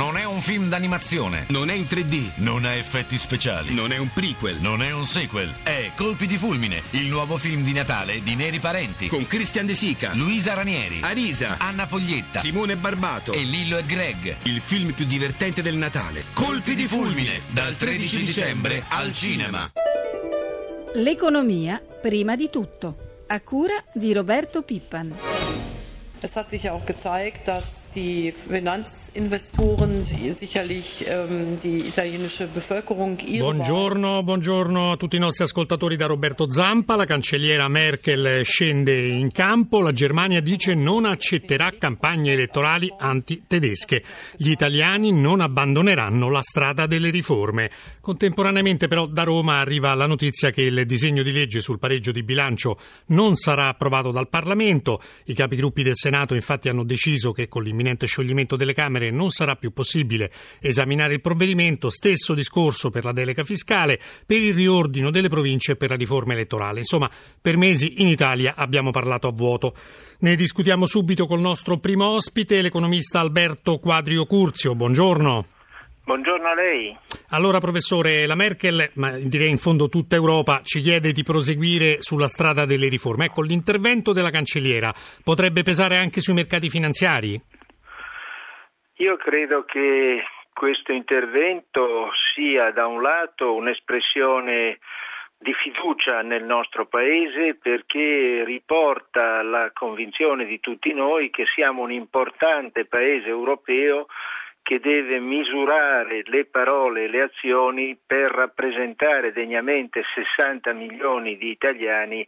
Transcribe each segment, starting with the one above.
Non è un film d'animazione. Non è in 3D. Non ha effetti speciali. Non è un prequel. Non è un sequel. È Colpi di fulmine, il nuovo film di Natale di Neri Parenti. Con Christian De Sica, Luisa Ranieri, Arisa, Anna Foglietta, Simone Barbato. e Lillo e Greg. Il film più divertente del Natale. Colpi di fulmine, dal 13 dicembre al cinema. L'economia prima di tutto, a cura di Roberto Pippan. Es hat sich ja auch gezeigt, dass die Finanzinvestoren sicherlich ähm, die italienische Bevölkerung Buongiorno, buongiorno a tutti i nostri ascoltatori da Roberto Zampa. La cancelliera Merkel scende in campo. La Germania dice non accetterà campagne elettorali anti-tedesche. Gli italiani non abbandoneranno la strada delle riforme. Contemporaneamente però da Roma arriva la notizia che il disegno di legge sul pareggio di bilancio non sarà approvato dal Parlamento. I capigruppi del infatti hanno deciso che con l'imminente scioglimento delle Camere non sarà più possibile esaminare il provvedimento. Stesso discorso per la delega fiscale, per il riordino delle province e per la riforma elettorale. Insomma, per mesi in Italia abbiamo parlato a vuoto. Ne discutiamo subito col nostro primo ospite, l'economista Alberto Quadrio Curzio. Buongiorno. Buongiorno a lei. Allora, professore, la Merkel, ma direi in fondo tutta Europa, ci chiede di proseguire sulla strada delle riforme. Ecco, l'intervento della cancelliera potrebbe pesare anche sui mercati finanziari? Io credo che questo intervento sia da un lato un'espressione di fiducia nel nostro Paese perché riporta la convinzione di tutti noi che siamo un importante Paese europeo che deve misurare le parole e le azioni per rappresentare degnamente 60 milioni di italiani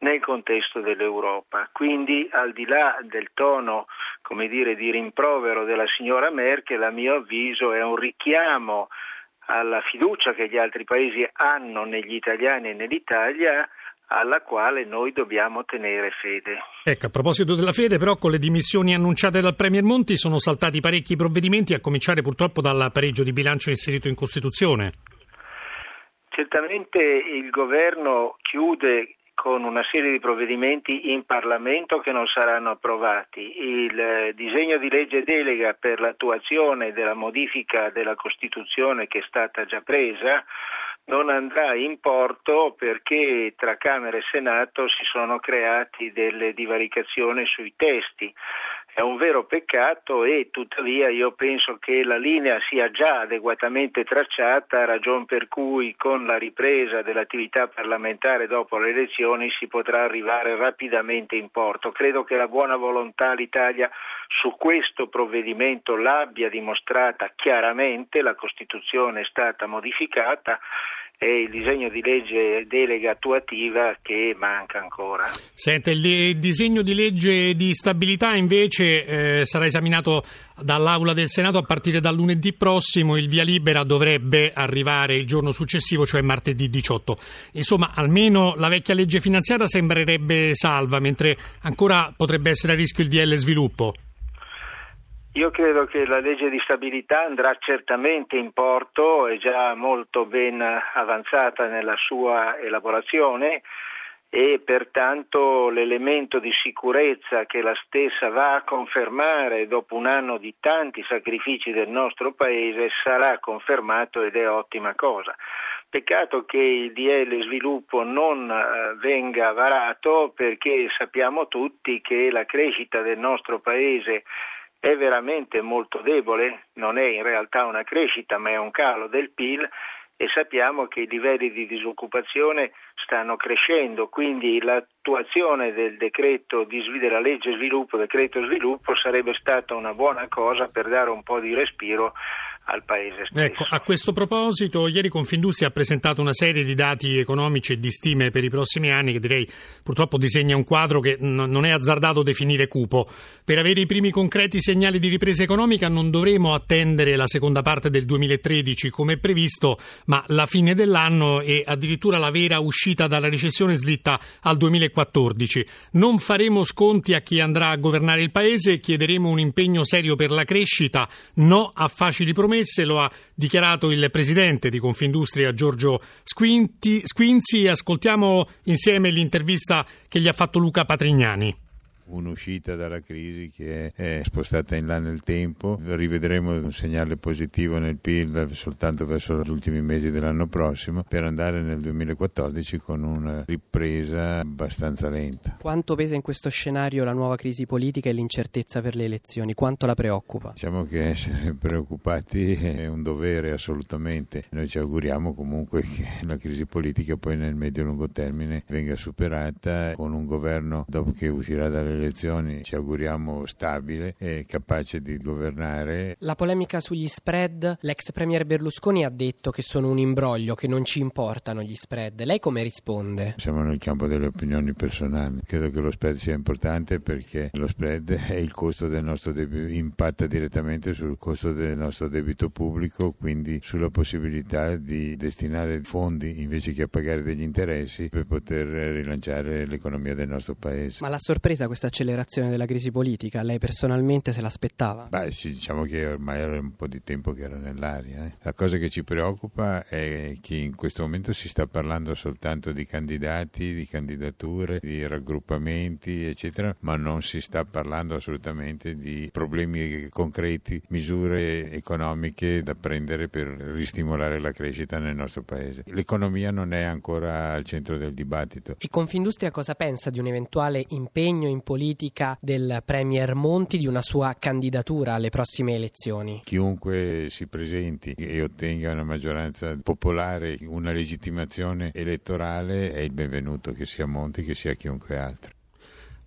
nel contesto dell'Europa. Quindi, al di là del tono, come dire, di rimprovero della signora Merkel, a mio avviso è un richiamo alla fiducia che gli altri paesi hanno negli italiani e nell'Italia alla quale noi dobbiamo tenere fede. Ecco, a proposito della fede, però, con le dimissioni annunciate dal Premier Monti sono saltati parecchi provvedimenti, a cominciare purtroppo dal pareggio di bilancio inserito in Costituzione. Certamente il governo chiude con una serie di provvedimenti in Parlamento che non saranno approvati. Il disegno di legge delega per l'attuazione della modifica della Costituzione che è stata già presa non andrà in porto perché tra Camera e Senato si sono creati delle divaricazioni sui testi. È un vero peccato e tuttavia io penso che la linea sia già adeguatamente tracciata, ragion per cui con la ripresa dell'attività parlamentare dopo le elezioni si potrà arrivare rapidamente in porto. Credo che la buona volontà l'Italia su questo provvedimento l'abbia dimostrata chiaramente, la Costituzione è stata modificata è il disegno di legge delega attuativa che manca ancora. Senta, il disegno di legge di stabilità invece eh, sarà esaminato dall'Aula del Senato a partire dal lunedì prossimo, il via libera dovrebbe arrivare il giorno successivo, cioè martedì 18. Insomma, almeno la vecchia legge finanziaria sembrerebbe salva, mentre ancora potrebbe essere a rischio il DL sviluppo. Io credo che la legge di stabilità andrà certamente in porto, è già molto ben avanzata nella sua elaborazione e pertanto l'elemento di sicurezza che la stessa va a confermare dopo un anno di tanti sacrifici del nostro Paese sarà confermato ed è ottima cosa. Peccato che il DL sviluppo non eh, venga varato perché sappiamo tutti che la crescita del nostro Paese è veramente molto debole, non è in realtà una crescita ma è un calo del PIL e sappiamo che i livelli di disoccupazione stanno crescendo, quindi l'attuazione del decreto di, della legge sviluppo, decreto sviluppo sarebbe stata una buona cosa per dare un po' di respiro al Paese stesso. Ecco, a questo proposito, ieri Confindustria ha presentato una serie di dati economici e di stime per i prossimi anni che direi purtroppo disegna un quadro che n- non è azzardato definire cupo. Per avere i primi concreti segnali di ripresa economica non dovremo attendere la seconda parte del 2013 come previsto, ma la fine dell'anno e addirittura la vera uscita dalla recessione slitta al 2014. Non faremo sconti a chi andrà a governare il Paese e chiederemo un impegno serio per la crescita, no a facili promesse promesse, lo ha dichiarato il presidente di Confindustria Giorgio Squinti, Squinzi. Ascoltiamo insieme l'intervista che gli ha fatto Luca Patrignani. Un'uscita dalla crisi che è spostata in là nel tempo. Rivedremo un segnale positivo nel PIL soltanto verso gli ultimi mesi dell'anno prossimo per andare nel 2014 con una ripresa abbastanza lenta. Quanto pesa in questo scenario la nuova crisi politica e l'incertezza per le elezioni? Quanto la preoccupa? Diciamo che essere preoccupati è un dovere assolutamente. Noi ci auguriamo comunque che la crisi politica poi nel medio-lungo termine venga superata con un governo dopo che uscirà dalle elezioni ci auguriamo stabile e capace di governare. La polemica sugli spread, l'ex premier Berlusconi ha detto che sono un imbroglio, che non ci importano gli spread. Lei come risponde? Siamo nel campo delle opinioni personali. Credo che lo spread sia importante perché lo spread è il costo del nostro debito, impatta direttamente sul costo del nostro debito pubblico, quindi sulla possibilità di destinare fondi invece che a pagare degli interessi per poter rilanciare l'economia del nostro paese. Ma l'ha sorpresa questa accelerazione della crisi politica? Lei personalmente se l'aspettava? Beh sì, diciamo che ormai era un po' di tempo che era nell'aria. Eh. La cosa che ci preoccupa è che in questo momento si sta parlando soltanto di candidati, di candidature, di raggruppamenti, eccetera, ma non si sta parlando assolutamente di problemi concreti, misure economiche da prendere per ristimolare la crescita nel nostro paese. L'economia non è ancora al centro del dibattito. E Confindustria cosa pensa di un eventuale impegno in politica del Premier Monti, di una sua candidatura alle prossime elezioni? Chiunque si presenti e ottenga una maggioranza popolare, una legittimazione elettorale, è il benvenuto, che sia Monti che sia chiunque altro.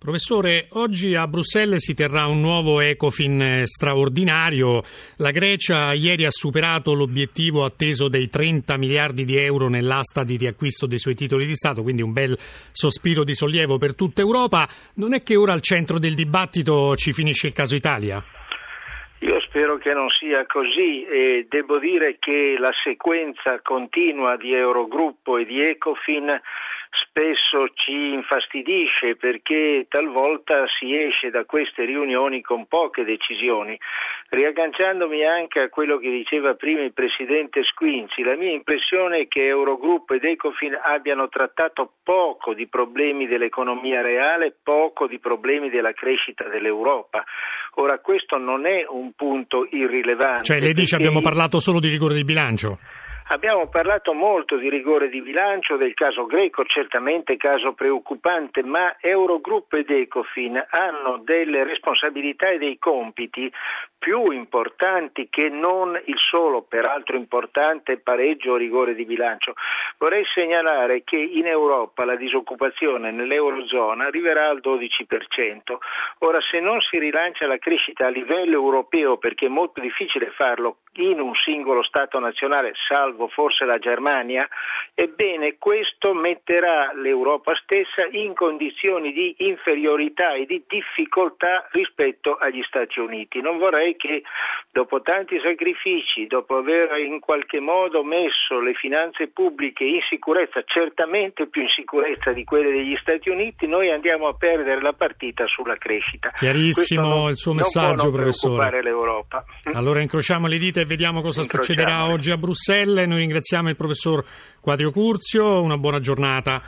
Professore, oggi a Bruxelles si terrà un nuovo Ecofin straordinario. La Grecia ieri ha superato l'obiettivo atteso dei 30 miliardi di euro nell'asta di riacquisto dei suoi titoli di Stato, quindi un bel sospiro di sollievo per tutta Europa. Non è che ora al centro del dibattito ci finisce il caso Italia? Io spero che non sia così e devo dire che la sequenza continua di Eurogruppo e di Ecofin spesso ci infastidisce perché talvolta si esce da queste riunioni con poche decisioni. Riagganciandomi anche a quello che diceva prima il Presidente Squinzi, la mia impressione è che Eurogruppo ed Ecofin abbiano trattato poco di problemi dell'economia reale, poco di problemi della crescita dell'Europa. Ora questo non è un punto irrilevante. Cioè lei dice abbiamo parlato solo di rigore di bilancio? Abbiamo parlato molto di rigore di bilancio, del caso greco, certamente caso preoccupante, ma Eurogruppo ed Ecofin hanno delle responsabilità e dei compiti più importanti che non il solo, peraltro importante, pareggio o rigore di bilancio. Vorrei segnalare che in Europa la disoccupazione nell'Eurozona arriverà al 12%. Ora, se non si rilancia la crescita a livello europeo, perché è molto difficile farlo in un singolo Stato nazionale, salvo forse la Germania, ebbene questo metterà l'Europa stessa in condizioni di inferiorità e di difficoltà rispetto agli Stati Uniti. Non vorrei che dopo tanti sacrifici, dopo aver in qualche modo messo le finanze pubbliche in sicurezza, certamente più in sicurezza di quelle degli Stati Uniti, noi andiamo a perdere la partita sulla crescita. Chiarissimo non, il suo messaggio, professore. L'Europa. Allora incrociamo le dita e vediamo cosa succederà oggi a Bruxelles. Noi ringraziamo il professor Quadrio Curzio, una buona giornata.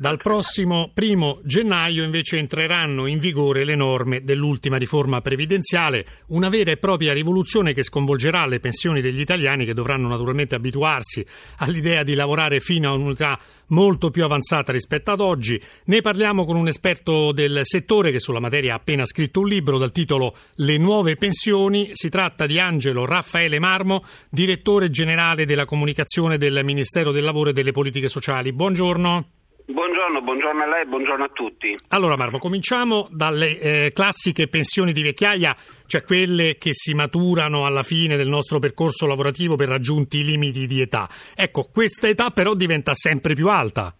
Dal prossimo primo gennaio invece entreranno in vigore le norme dell'ultima riforma previdenziale, una vera e propria rivoluzione che sconvolgerà le pensioni degli italiani che dovranno naturalmente abituarsi all'idea di lavorare fino a un'età molto più avanzata rispetto ad oggi. Ne parliamo con un esperto del settore che sulla materia ha appena scritto un libro dal titolo Le nuove pensioni. Si tratta di Angelo Raffaele Marmo, direttore generale della comunicazione del Ministero del Lavoro e delle Politiche Sociali. Buongiorno. Buongiorno, buongiorno a lei, buongiorno a tutti. Allora Marmo, cominciamo dalle eh, classiche pensioni di vecchiaia, cioè quelle che si maturano alla fine del nostro percorso lavorativo per raggiunti i limiti di età. Ecco, questa età però diventa sempre più alta.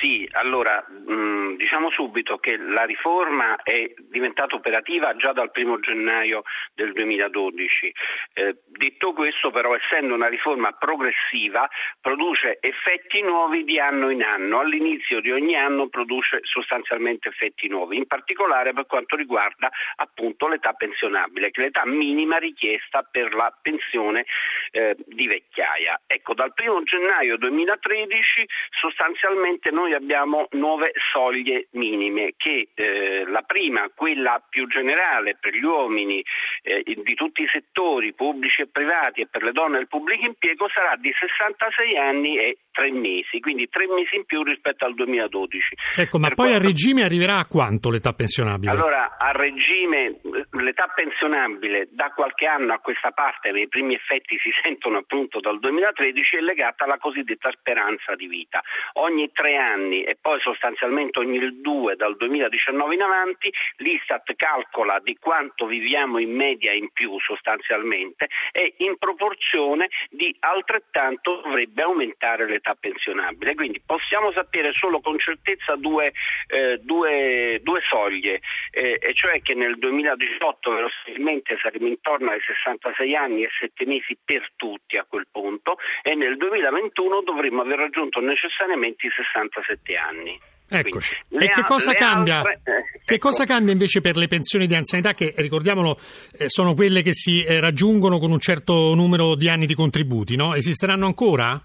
Sì, allora mh, diciamo subito che la riforma è diventata operativa già dal primo gennaio del 2012. Eh, Detto questo, però, essendo una riforma progressiva, produce effetti nuovi di anno in anno. All'inizio di ogni anno produce sostanzialmente effetti nuovi, in particolare per quanto riguarda appunto l'età pensionabile, che è l'età minima richiesta per la pensione eh, di vecchiaia. Ecco, dal 1 gennaio 2013 sostanzialmente noi abbiamo nuove soglie minime che eh, la prima, quella più generale per gli uomini eh, di tutti i settori pubblici e privati e per le donne del pubblico impiego sarà di 66 anni e 3 mesi, quindi 3 mesi in più rispetto al 2012. Ecco, ma per poi quanto... a regime arriverà a quanto l'età pensionabile? Allora, a regime l'età pensionabile da qualche anno a questa parte, i primi effetti si sentono appunto dal 2013, è legata alla cosiddetta speranza di vita. Ogni tre anni e poi sostanzialmente ogni due dal 2019 in avanti l'Istat calcola di quanto viviamo in media in più sostanzialmente e in proporzione di altrettanto dovrebbe aumentare l'età pensionabile. Quindi possiamo sapere solo con certezza due, eh, due, due soglie, eh, e cioè che nel 2018 verosimilmente saremo intorno ai 66 anni e 7 mesi per tutti a quel punto e nel 2021 dovremmo aver raggiunto necessariamente i 67 anni. Eccoci. Quindi, e che cosa, cambia? Altre, eh, che ecco. cosa cambia invece per le pensioni di anzianità che, ricordiamolo, eh, sono quelle che si eh, raggiungono con un certo numero di anni di contributi, no? Esisteranno ancora?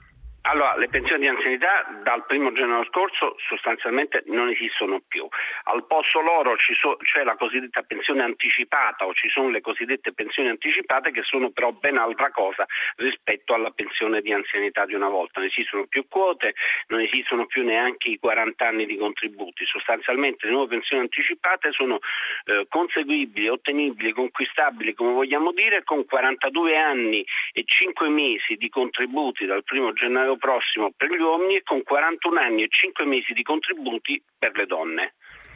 Allora, le pensioni di anzianità dal primo gennaio scorso sostanzialmente non esistono più. Al posto loro so, c'è la cosiddetta pensione anticipata o ci sono le cosiddette pensioni anticipate che sono però ben altra cosa rispetto alla pensione di anzianità di una volta. Non esistono più quote, non esistono più neanche i 40 anni di contributi. Sostanzialmente le nuove pensioni anticipate sono eh, conseguibili, ottenibili, conquistabili, come vogliamo dire, con 42 anni e 5 mesi di contributi dal primo gennaio prossimo per gli uomini e con 41 anni e 5 mesi di contributi per le donne.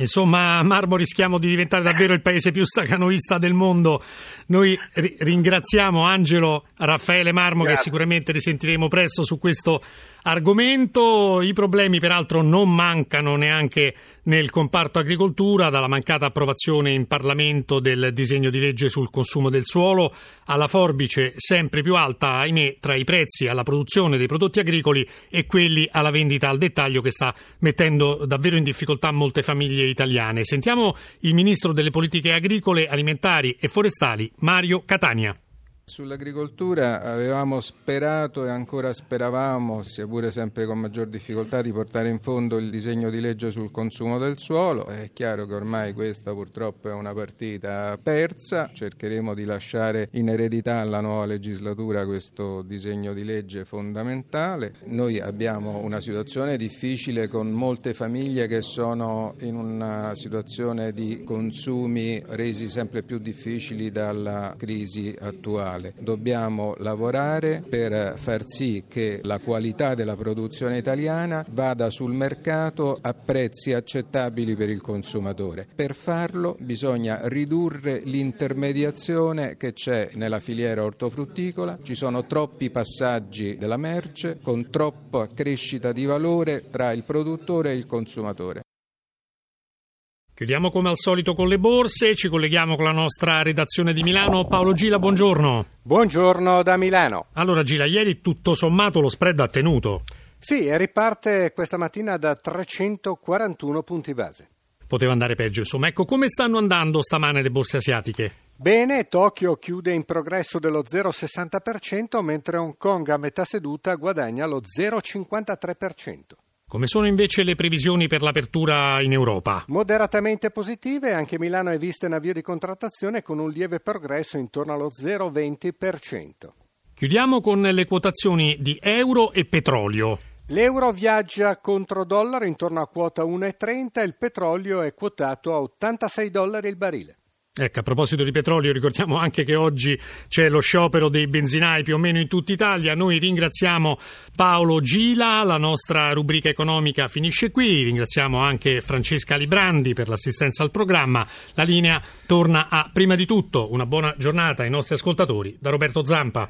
Insomma, Marmo rischiamo di diventare davvero il paese più stacanoista del mondo. Noi ri- ringraziamo Angelo Raffaele Marmo, Grazie. che sicuramente risentiremo presto su questo argomento. I problemi, peraltro, non mancano neanche nel comparto agricoltura, dalla mancata approvazione in Parlamento del disegno di legge sul consumo del suolo alla forbice sempre più alta, ahimè, tra i prezzi alla produzione dei prodotti agricoli e quelli alla vendita al dettaglio che sta mettendo davvero in difficoltà molte famiglie italiane. Sentiamo il ministro delle politiche agricole, alimentari e forestali, Mario Catania. Sull'agricoltura avevamo sperato e ancora speravamo, sia pure sempre con maggior difficoltà, di portare in fondo il disegno di legge sul consumo del suolo. È chiaro che ormai questa purtroppo è una partita persa, cercheremo di lasciare in eredità alla nuova legislatura questo disegno di legge fondamentale. Noi abbiamo una situazione difficile con molte famiglie che sono in una situazione di consumi resi sempre più difficili dalla crisi attuale. Dobbiamo lavorare per far sì che la qualità della produzione italiana vada sul mercato a prezzi accettabili per il consumatore. Per farlo bisogna ridurre l'intermediazione che c'è nella filiera ortofrutticola, ci sono troppi passaggi della merce con troppa crescita di valore tra il produttore e il consumatore. Chiudiamo come al solito con le borse, ci colleghiamo con la nostra redazione di Milano. Paolo Gila, buongiorno. Buongiorno da Milano. Allora Gila, ieri tutto sommato lo spread ha tenuto. Sì, e riparte questa mattina da 341 punti base. Poteva andare peggio, insomma. Ecco, come stanno andando stamane le borse asiatiche? Bene, Tokyo chiude in progresso dello 0,60%, mentre Hong Kong a metà seduta guadagna lo 0,53%. Come sono invece le previsioni per l'apertura in Europa? Moderatamente positive, anche Milano è vista in avvio di contrattazione con un lieve progresso intorno allo 0,20%. Chiudiamo con le quotazioni di euro e petrolio. L'euro viaggia contro dollaro intorno a quota 1,30 e il petrolio è quotato a 86 dollari il barile. Ecco, a proposito di petrolio, ricordiamo anche che oggi c'è lo sciopero dei benzinai più o meno in tutta Italia. Noi ringraziamo Paolo Gila, la nostra rubrica economica finisce qui. Ringraziamo anche Francesca Librandi per l'assistenza al programma. La linea torna a prima di tutto una buona giornata ai nostri ascoltatori da Roberto Zampa.